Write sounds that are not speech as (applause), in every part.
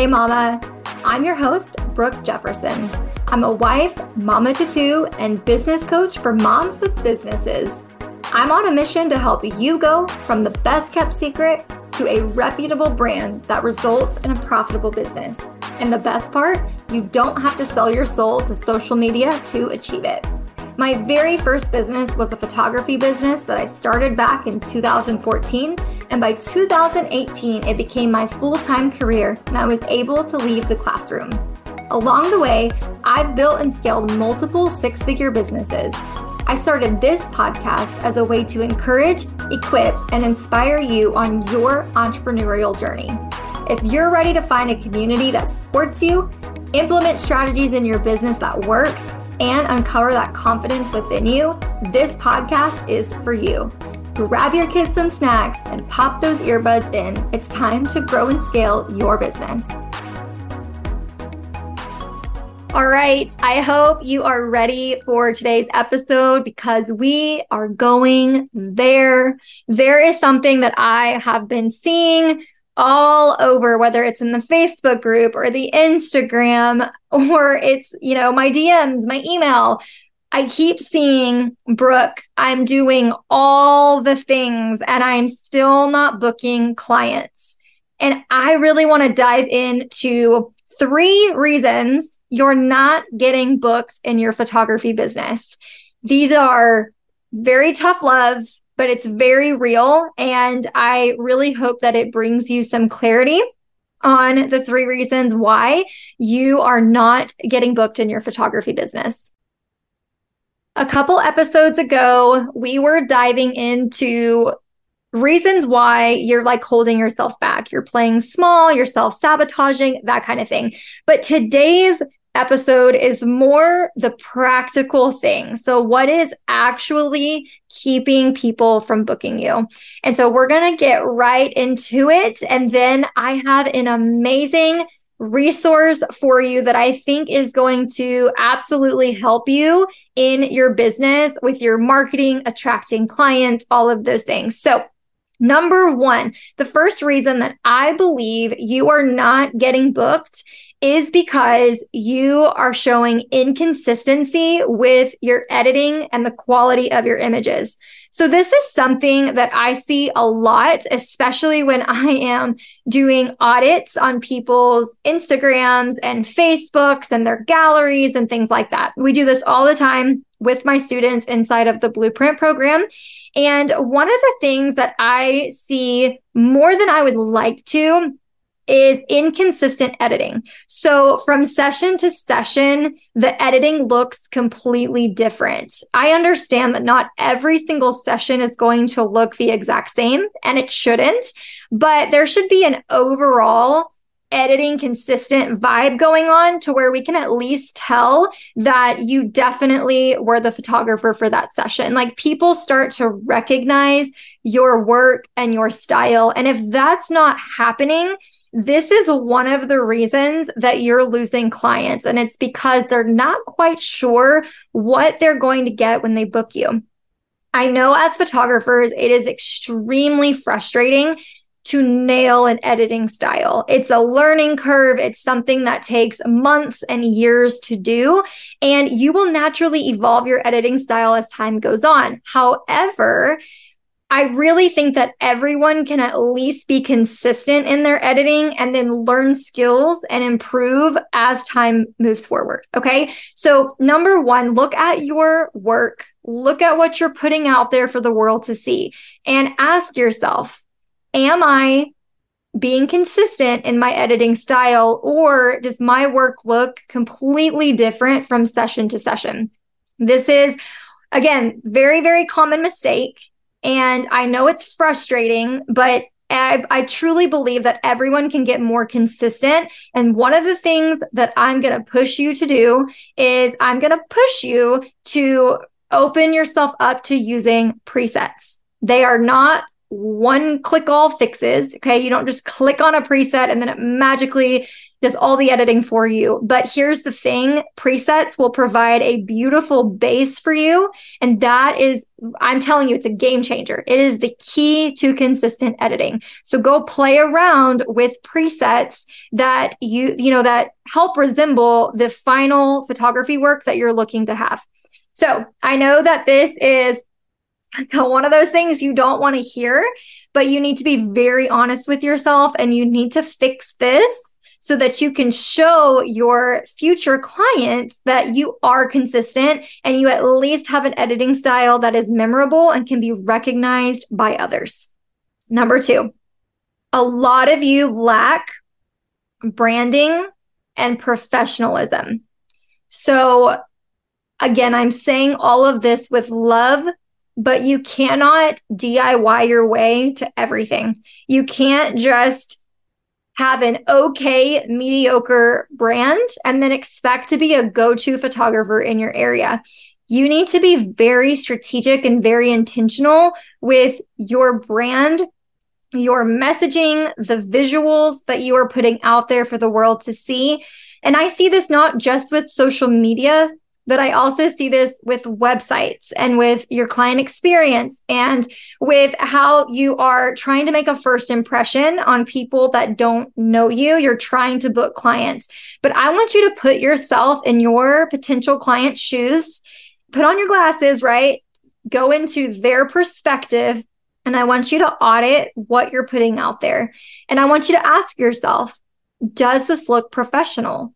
Hey Mama. I'm your host, Brooke Jefferson. I'm a wife, mama to two, and business coach for moms with businesses. I'm on a mission to help you go from the best kept secret to a reputable brand that results in a profitable business. And the best part, you don't have to sell your soul to social media to achieve it. My very first business was a photography business that I started back in 2014. And by 2018, it became my full time career, and I was able to leave the classroom. Along the way, I've built and scaled multiple six figure businesses. I started this podcast as a way to encourage, equip, and inspire you on your entrepreneurial journey. If you're ready to find a community that supports you, implement strategies in your business that work, and uncover that confidence within you, this podcast is for you. Grab your kids some snacks and pop those earbuds in. It's time to grow and scale your business. All right. I hope you are ready for today's episode because we are going there. There is something that I have been seeing all over, whether it's in the Facebook group or the Instagram (laughs) or it's, you know, my DMs, my email. I keep seeing Brooke, I'm doing all the things and I'm still not booking clients. And I really want to dive into three reasons you're not getting booked in your photography business. These are very tough love but it's very real. And I really hope that it brings you some clarity on the three reasons why you are not getting booked in your photography business. A couple episodes ago, we were diving into reasons why you're like holding yourself back. You're playing small, you're self sabotaging, that kind of thing. But today's episode is more the practical thing. So, what is actually keeping people from booking you? And so, we're going to get right into it. And then I have an amazing resource for you that I think is going to absolutely help you in your business with your marketing, attracting clients, all of those things. So, Number one, the first reason that I believe you are not getting booked is because you are showing inconsistency with your editing and the quality of your images. So, this is something that I see a lot, especially when (laughs) I am doing audits on people's Instagrams and Facebooks and their galleries and things like that. We do this all the time with my students inside of the Blueprint program. And one of the things that I see more than I would like to is inconsistent editing. So from session to session, the editing looks completely different. I understand that not every single session is going to look the exact same, and it shouldn't, but there should be an overall editing consistent vibe going on to where we can at least tell that you definitely were the photographer for that session. Like people start to recognize your work and your style. And if that's not happening, this is one of the reasons that you're losing clients. And it's because they're not quite sure what they're going to get when they book you. I know as photographers, it is extremely frustrating to nail an editing style. It's a learning curve. It's something that takes months and years to do. And you will naturally evolve your editing style as time goes on. However, I really think that everyone can at least be consistent in their editing and then learn skills and improve as time moves forward. Okay. So, number one, look at your work, look at what you're putting out there for the world to see, and ask yourself, am I being consistent in my editing style, or does my work look completely different from session to session? This is, again, very, very common mistake and I know it's frustrating, but I, I, truly believe that everyone can get more consistent. And one of the things that I'm going to push you to do is I'm going to push you to open yourself up to using presets. They are not one click all fixes. Okay. You don't just click on a preset and then it magically does all the editing for you. But here's the thing presets will provide a beautiful base for you. And that is, I'm telling you, it's a game changer. It is the key to consistent editing. So go play around with presets that you, you know, that help resemble the final photography work that you're looking to have. So I know that this is (laughs) one of those things you don't want to hear, but you need to be very honest with yourself and you need to fix this so that you can show your future clients that you are consistent and you at least have an editing style that is memorable and can be recognized by others. Number two, a lot of you lack branding and professionalism. So, again, I'm saying all of this with love, but you cannot DIY your way to everything. You can't just have an okay, mediocre brand and then expect to be a go to photographer in your area. You need to be very strategic and very intentional with your brand, your messaging, the visuals that you are putting out there for the world to see. And I see this not just with social media, but I also see this with websites and with your client experience and with how you are trying to make a first impression on people that don't know you. You're trying to book clients. But I want you to put yourself in your potential client's shoes, put on your glasses, right? Go into their perspective. And I want you to audit what you're putting out there. And I want you to ask yourself, does this look professional?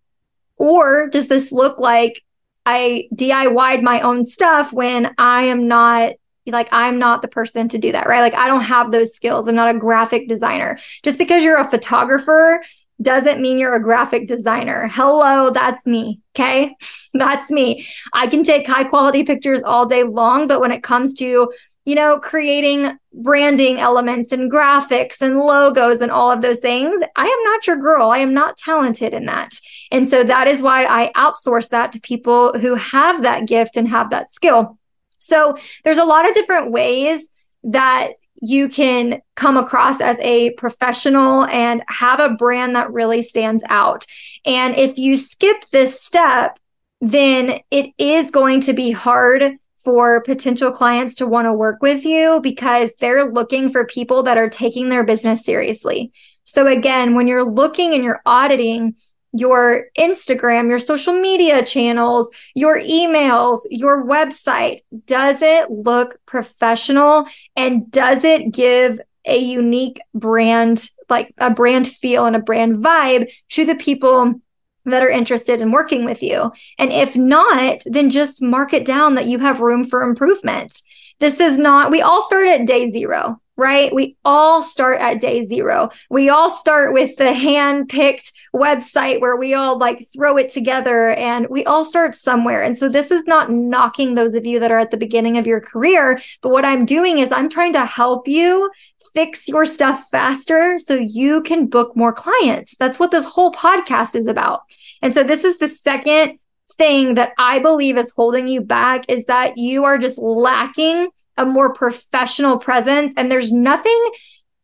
Or does this look like I DIY'd my own stuff when I am not like I'm not the person to do that, right? Like I don't have those skills. I'm not a graphic designer. Just because you're a photographer doesn't mean you're a graphic designer. Hello, that's me. Okay. (laughs) That's me. I can take high quality pictures all day long, but when it comes to you know, creating branding elements and graphics and logos and all of those things. I am not your girl. I am not talented in that. And so that is why I outsource that to people who have that gift and have that skill. So there's a lot of different ways that you can come across as a professional and have a brand that really stands out. And if you skip this step, then it is going to be hard for potential clients to want to work with you because they're looking for people that are taking their business seriously. So, again, when you're looking and you're auditing your Instagram, your social media channels, your emails, your website, does it look professional and does it give a unique brand, like a brand feel and a brand vibe to the people that are interested in working with you. And if not, then just mark it down that you have room for improvement. This is not, we all start at day zero, right? We all start at day zero. We all start with the hand picked website where we all like throw it together and we all start somewhere. And so this is not knocking those of you that are at the beginning of your career. But what I'm doing is I'm trying to help you fix your stuff faster so you can book more clients. That's what this whole podcast is about. And so this is the second thing that I believe is holding you back is that you are just lacking a more professional presence and there's nothing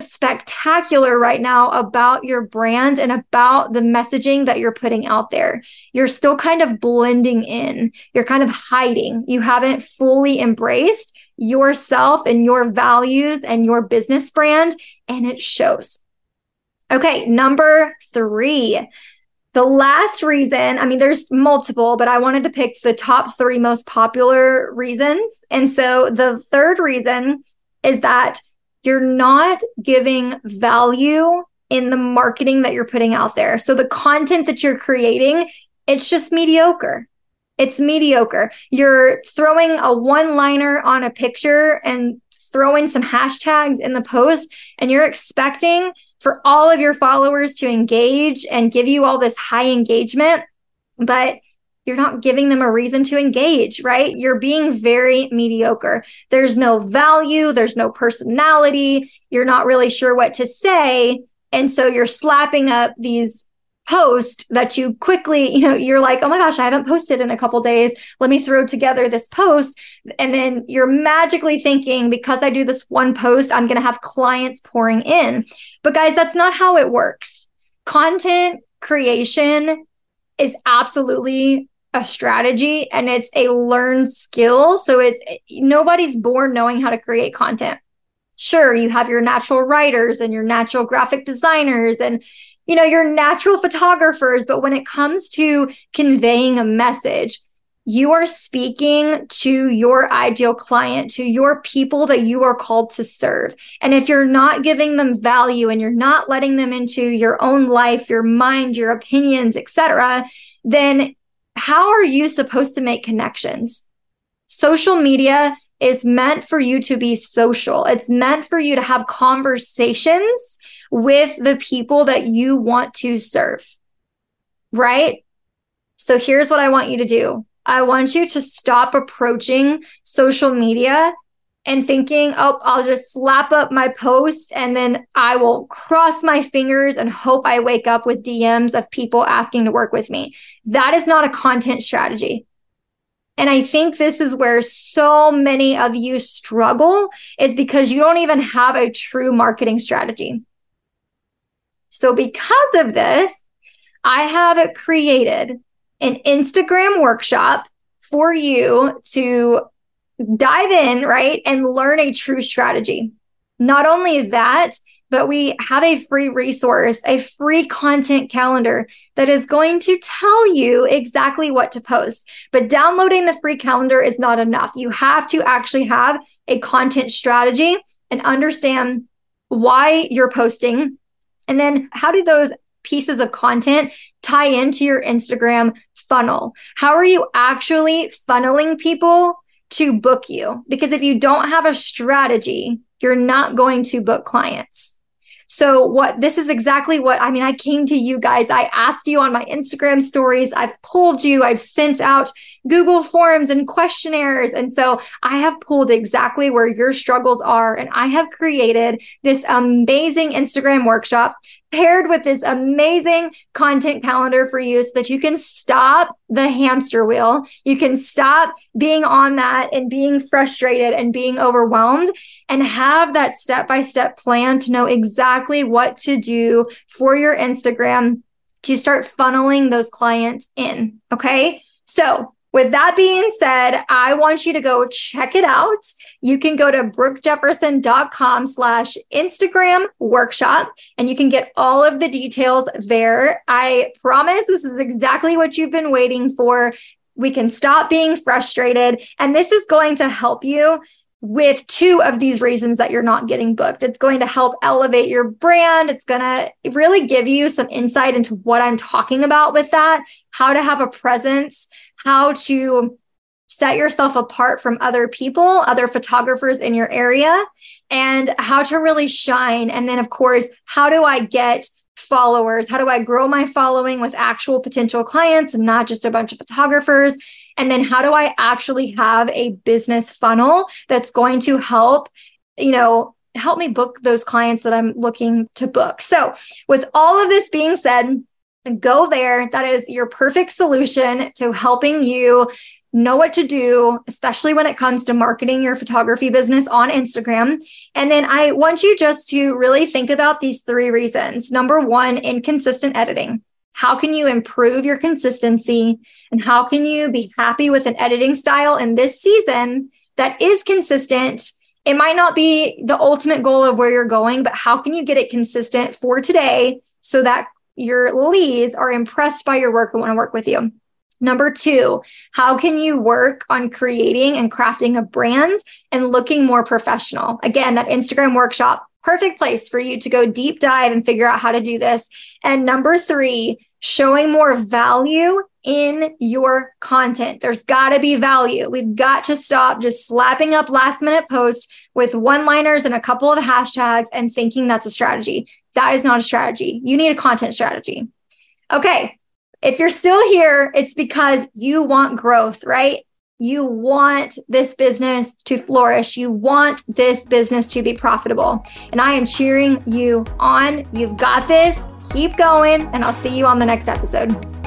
spectacular right now about your brand and about the messaging that you're putting out there. You're still kind of blending in. You're kind of hiding. You haven't fully embraced yourself and your values and your business brand, and it shows. Okay, number three. The last reason, I mean, there's multiple, but I wanted to pick the top three most popular reasons. And so the third reason is that you're not giving value in the marketing that you're putting out there. So the content that you're creating, it's just mediocre. It's mediocre. You're throwing a one liner on a picture and throwing some hashtags in the post, and you're expecting for all of your followers to engage and give you all this high engagement. But you're not giving them a reason to engage, right? You're being very mediocre. There's no value, there's no personality, you're not really sure what to say. And so you're slapping up these post that you quickly, you know, you're like, oh my gosh, I haven't posted in a couple days. Let me throw together this post. And then you're magically thinking, because I do this one post, I'm going to have clients pouring in. But guys, that's not how it works. Content creation is absolutely a strategy and it's a learned skill. So it's nobody's born knowing how to create content. Sure, you have your natural writers and your natural graphic designers and you know you're natural photographers, but when it comes to conveying a message, you are speaking to your ideal client, to your people that you are called to serve. And if you're not giving them value and you're not letting them into your own life, your mind, your opinions, etc., then how are you supposed to make connections? Social media is meant for you to be social. It's meant for you to have conversations with the people that you want to serve. Right? So here's what I want you to do. I want you to stop approaching social media and thinking, oh, I'll just slap up my post and then I will cross my fingers and hope I wake up with DMs of people asking to work with me. That is not a content strategy. And I think this is where so many of you struggle is because you don't even have a true marketing strategy. So, because of this, I have created an Instagram workshop for you to dive in, right, and learn a true strategy. Not only that, but we have a free resource, a free content calendar that is going to tell you exactly what to post. But downloading the free calendar is not enough. You have to actually have a content strategy and understand why you're posting. And then how do those pieces of content tie into your Instagram funnel? How are you actually funneling people to book you. Because if you don't have a strategy, you're not going to book clients. So what this is exactly what I mean I came to you guys. I asked you on my Instagram stories. I've pulled you. I've sent out Google forms and questionnaires. And so I have pulled exactly where your struggles are. And I have created this amazing Instagram workshop paired with this amazing content calendar for you so that you can stop the hamster wheel. You can stop being on that and being frustrated and being overwhelmed and have that step by step plan to know exactly what to do for your Instagram to start funneling those clients in. Okay. So with that being said, I want you to go check it out. You can go to brookejefferson.com slash Instagram workshop and you can get all of the details there. I promise this is exactly what you've been waiting for. We can stop being frustrated. And this is going to help you with two of these reasons that you're not getting booked. It's going to help elevate your brand. It's going to really give you some insight into what I'm talking about with that, how to have a presence, how to set yourself apart from other people, other photographers in your area, and how to really shine. And then, of course, how do I get followers? How do I grow my following with actual potential clients and not just a bunch of photographers? And then how do I actually have a business funnel that's going to help, you know, help me book those clients that I'm looking to book. So, with all of this being said, go there. That is your perfect solution to helping you know what to do, especially when it comes to marketing your photography business on Instagram. And then I want you just to really think about these three reasons. Number one, inconsistent editing. How can you improve your consistency? And how can you be happy with an editing style in this season that is consistent? It might not be the ultimate goal of where you're going, but how can you get it consistent for today so that your leads are impressed by your work and want to work with you? Number two, how can you work on creating and crafting a brand and looking more professional? Again, that Instagram workshop perfect place for you to go deep dive and figure out how to do this. And number three, showing more value in your content. There's got to be value. We've got to stop just slapping up last minute posts with one liners and a couple of hashtags and thinking that's a strategy. That is not a strategy. You need a content strategy. Okay. If you're still here, it's because you want growth, right? You want this business to flourish. You want this business to be profitable. And I am cheering you on. You've got this. Keep going. And I'll see you on the next episode.